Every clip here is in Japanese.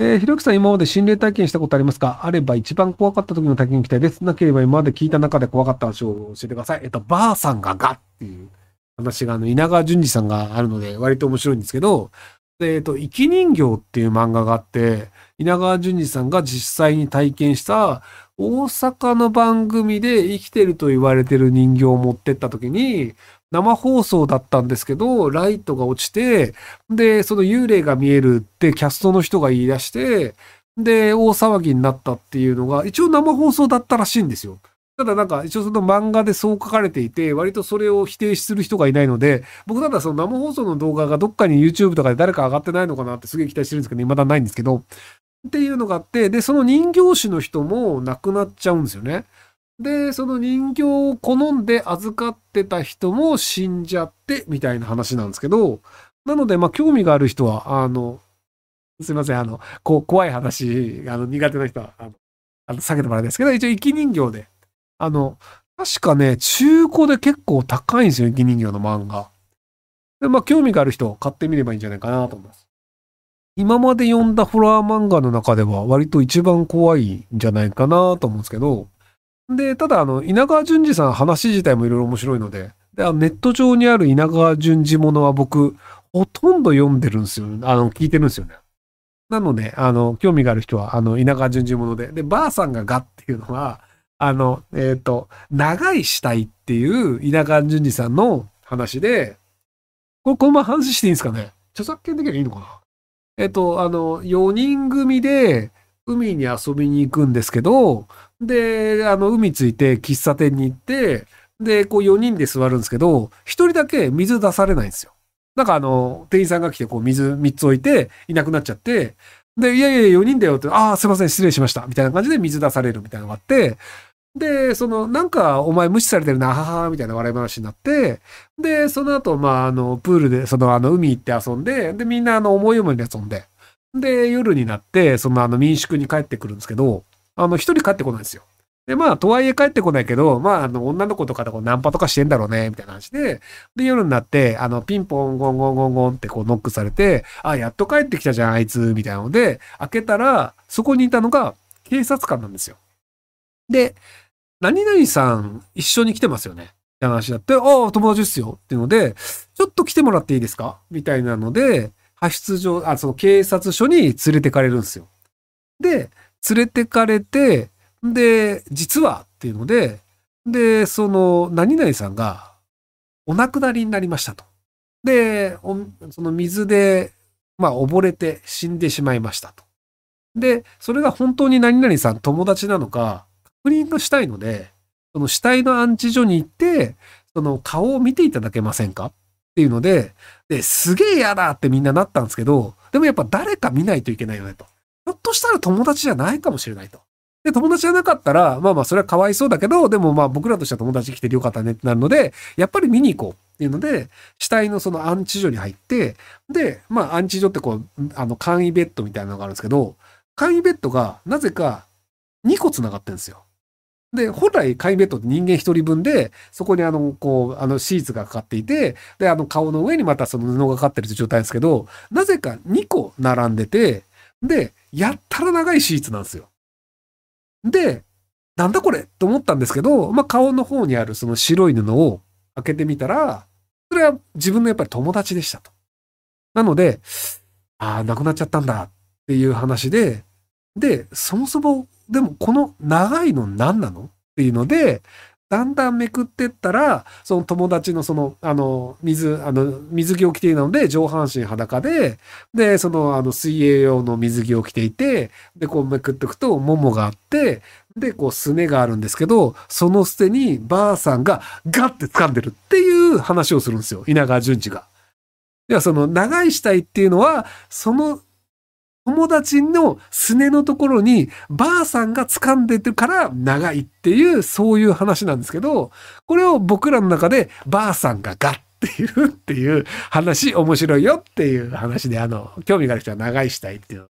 えー、ひろきさん今まで心霊体験したことありますか？あれば一番怖かった時の体験聞きたいです。なければ今まで聞いた中で怖かった話を教えてください。えっと、ばあさんががっていう話があの、稲川淳二さんがあるので割と面白いんですけど、えっと、生き人形っていう漫画があって、稲川淳二さんが実際に体験した大阪の番組で生きてると言われてる人形を持ってった時に、生放送だったんですけど、ライトが落ちて、で、その幽霊が見えるってキャストの人が言い出して、で、大騒ぎになったっていうのが、一応生放送だったらしいんですよ。ただなんか、一応その漫画でそう書かれていて、割とそれを否定する人がいないので、僕ただその生放送の動画がどっかに YouTube とかで誰か上がってないのかなってすげえ期待してるんですけど、未だないんですけど、っていうのがあって、で、その人形師の人も亡くなっちゃうんですよね。で、その人形を好んで預かってた人も死んじゃって、みたいな話なんですけど、なので、まあ、興味がある人は、あの、すいません、あの、こう、怖い話、あの、苦手な人は、あの、あの避けてもらいたいですけど、一応、生き人形で、あの、確かね、中古で結構高いんですよ、生き人形の漫画。で、まあ、興味がある人、買ってみればいいんじゃないかなと思います。今まで読んだホラー漫画の中では割と一番怖いんじゃないかなと思うんですけど、で、ただ、あの、稲川淳二さん話自体もいろいろ面白いので、で、ネット上にある稲川淳二ものは僕、ほとんど読んでるんですよ。あの、聞いてるんですよね。なので、あの、興味がある人は、あの、稲川淳二もので。で、ばあさんががっていうのは、あの、えっ、ー、と、長い死体っていう稲川淳二さんの話で、これ、このまま話していいんですかね著作権的にはいいのかなえっ、ー、と、あの、4人組で海に遊びに行くんですけど、で、あの、海ついて喫茶店に行って、で、こう4人で座るんですけど、1人だけ水出されないんですよ。なんかあの、店員さんが来てこう水3つ置いていなくなっちゃって、で、いやいや4人だよって、ああ、すいません、失礼しました。みたいな感じで水出されるみたいなのがあって、で、その、なんか、お前無視されてるな、ははみたいな笑い話になって、で、その後、まあ、あの、プールで、その、あの、海行って遊んで、で、みんな、あの、思い思いに遊んで、で、夜になって、その、あの、民宿に帰ってくるんですけど、あの、一人帰ってこないんですよ。で、まあ、とはいえ帰ってこないけど、まあ、あの、女の子とかとこうナンパとかしてんだろうね、みたいな話で、で、夜になって、あの、ピンポン、ゴンゴンゴンゴンってこうノックされて、あ、やっと帰ってきたじゃん、あいつ、みたいなので、開けたら、そこにいたのが警察官なんですよ。で、何々さん一緒に来てますよね。って話だって、ああ、友達ですよ。っていうので、ちょっと来てもらっていいですか？みたいなので、派出所、あ、その警察署に連れてかれるんですよ。で、連れてかれて、で、実はっていうので、で、その、何々さんがお亡くなりになりましたと。で、その水で、まあ、溺れて死んでしまいましたと。で、それが本当に何々さん友達なのか、確認がしたいので、その死体の安置所に行って、その顔を見ていただけませんか？っていうので、で、すげえ嫌だってみんななったんですけど、でもやっぱ誰か見ないといけないよねと。ひょっとしたら友達じゃないかもしれないと。で、友達じゃなかったら、まあまあそれはかわいそうだけど、でもまあ僕らとしては友達来てよかったねってなるので、やっぱり見に行こうっていうので、死体のその安置所に入って、で、まあ安置所ってこう、あの簡易ベッドみたいなのがあるんですけど、簡易ベッドがなぜか2個繋がってるんですよ。で、本来、簡易ベッドって人間一人分で、そこにあの、こう、あの、シーツがかかっていて、で、あの、顔の上にまたその布がかかってる状態ですけど、なぜか2個並んでて、で、やったら長いシーツなんですよ。で、なんだこれ？と思ったんですけど、まあ、顔の方にあるその白い布を開けてみたら、それは自分のやっぱり友達でしたと。なので、ああ、亡くなっちゃったんだっていう話で、で、そもそも、でもこの長いの何なのっていうので、だんだんめくってったら、その友達のその、あの、水、あの、水着を着ているので、上半身裸で、で、その、あの、水泳用の水着を着ていて、で、こうめくっていくと、ももがあって、で、こう、すねがあるんですけど、その捨てに、ばあさんがガッて掴んでるっていう話をするんですよ。稲川淳二が。では、その、長い死体っていうのは、その友達のすねのところにばあさんが掴んでるから長いっていう、そういう話なんですけど、これを僕らの中でばあさんがガッていうっていう話、面白いよっていう話で、あの、興味がある人は長いしたいっていう。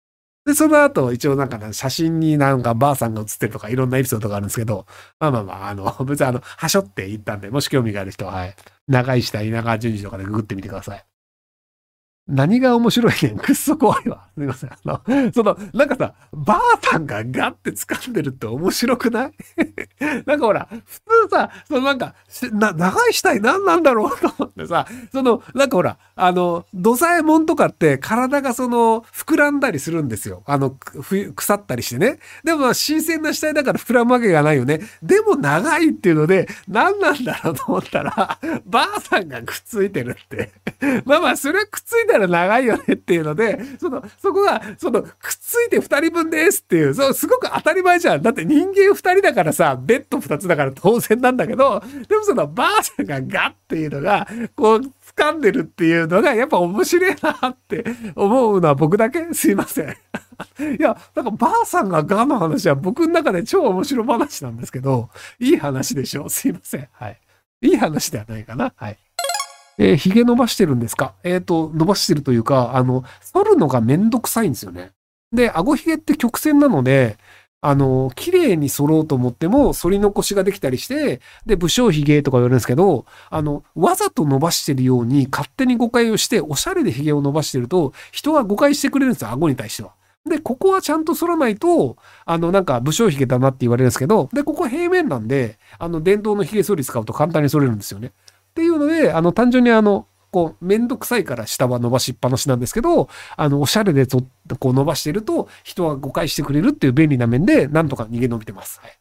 で、その後、一応なんか、写真になんかばあさんが写ってるとかいろんなエピソードがあるんですけど、まあまあまあ、あの、別にあの、はしょって言ったんで、もし興味がある人は、はい。長いしたい稲川淳二とかでググってみてください。何が面白いねん。くっそ怖いわ。すみません。あの、その、なんかさ、ばあさんがガッて掴んでるって面白くない？なんかほら、普通さ、そのなんか、な、長い死体何なんだろうと思ってさ、その、なんかほら、あの、土左衛門とかって体がその、膨らんだりするんですよ。あの、腐ったりしてね。でも、新鮮な死体だから膨らむわけがないよね。でも長いっていうので、何なんだろうと思ったら、ばあさんがくっついてるって。まあまあ、それくっついたら長いよねっていうので、その、そこが、その、くっついて二人分ですっていう、そう、すごく当たり前じゃん。だって人間二人だからさ、ベッド二つだから当然なんだけど、でもそのばあさんがガッっていうのが、こう、掴んでるっていうのが、やっぱ面白いなって思うのは僕だけすいません。いや、なんかばあさんがガの話は僕の中で超面白話なんですけど、いい話でしょすいません。はい。いい話ではないかな。はい。えー、髭伸ばしてるんですか？えっ、ー、と、伸ばしてるというか、あの、剃るのがめんどくさいんですよね。で、顎髭って曲線なので、あの、綺麗に剃ろうと思っても、反り残しができたりして、で、武将髭とか言われるんですけど、あの、わざと伸ばしてるように勝手に誤解をして、おしゃれで髭を伸ばしてると、人は誤解してくれるんですよ、顎に対しては。で、ここはちゃんと剃らないと、あの、なんか武将髭だなって言われるんですけど、で、ここ平面なんで、あの、電動の髭剃り使うと簡単に剃れるんですよね。ので、あの、単純にあの、こう、めんどくさいから下は伸ばしっぱなしなんですけど、あの、おしゃれでとこう伸ばしてると、人は誤解してくれるっていう便利な面で、なんとか逃げ延びてます。はい。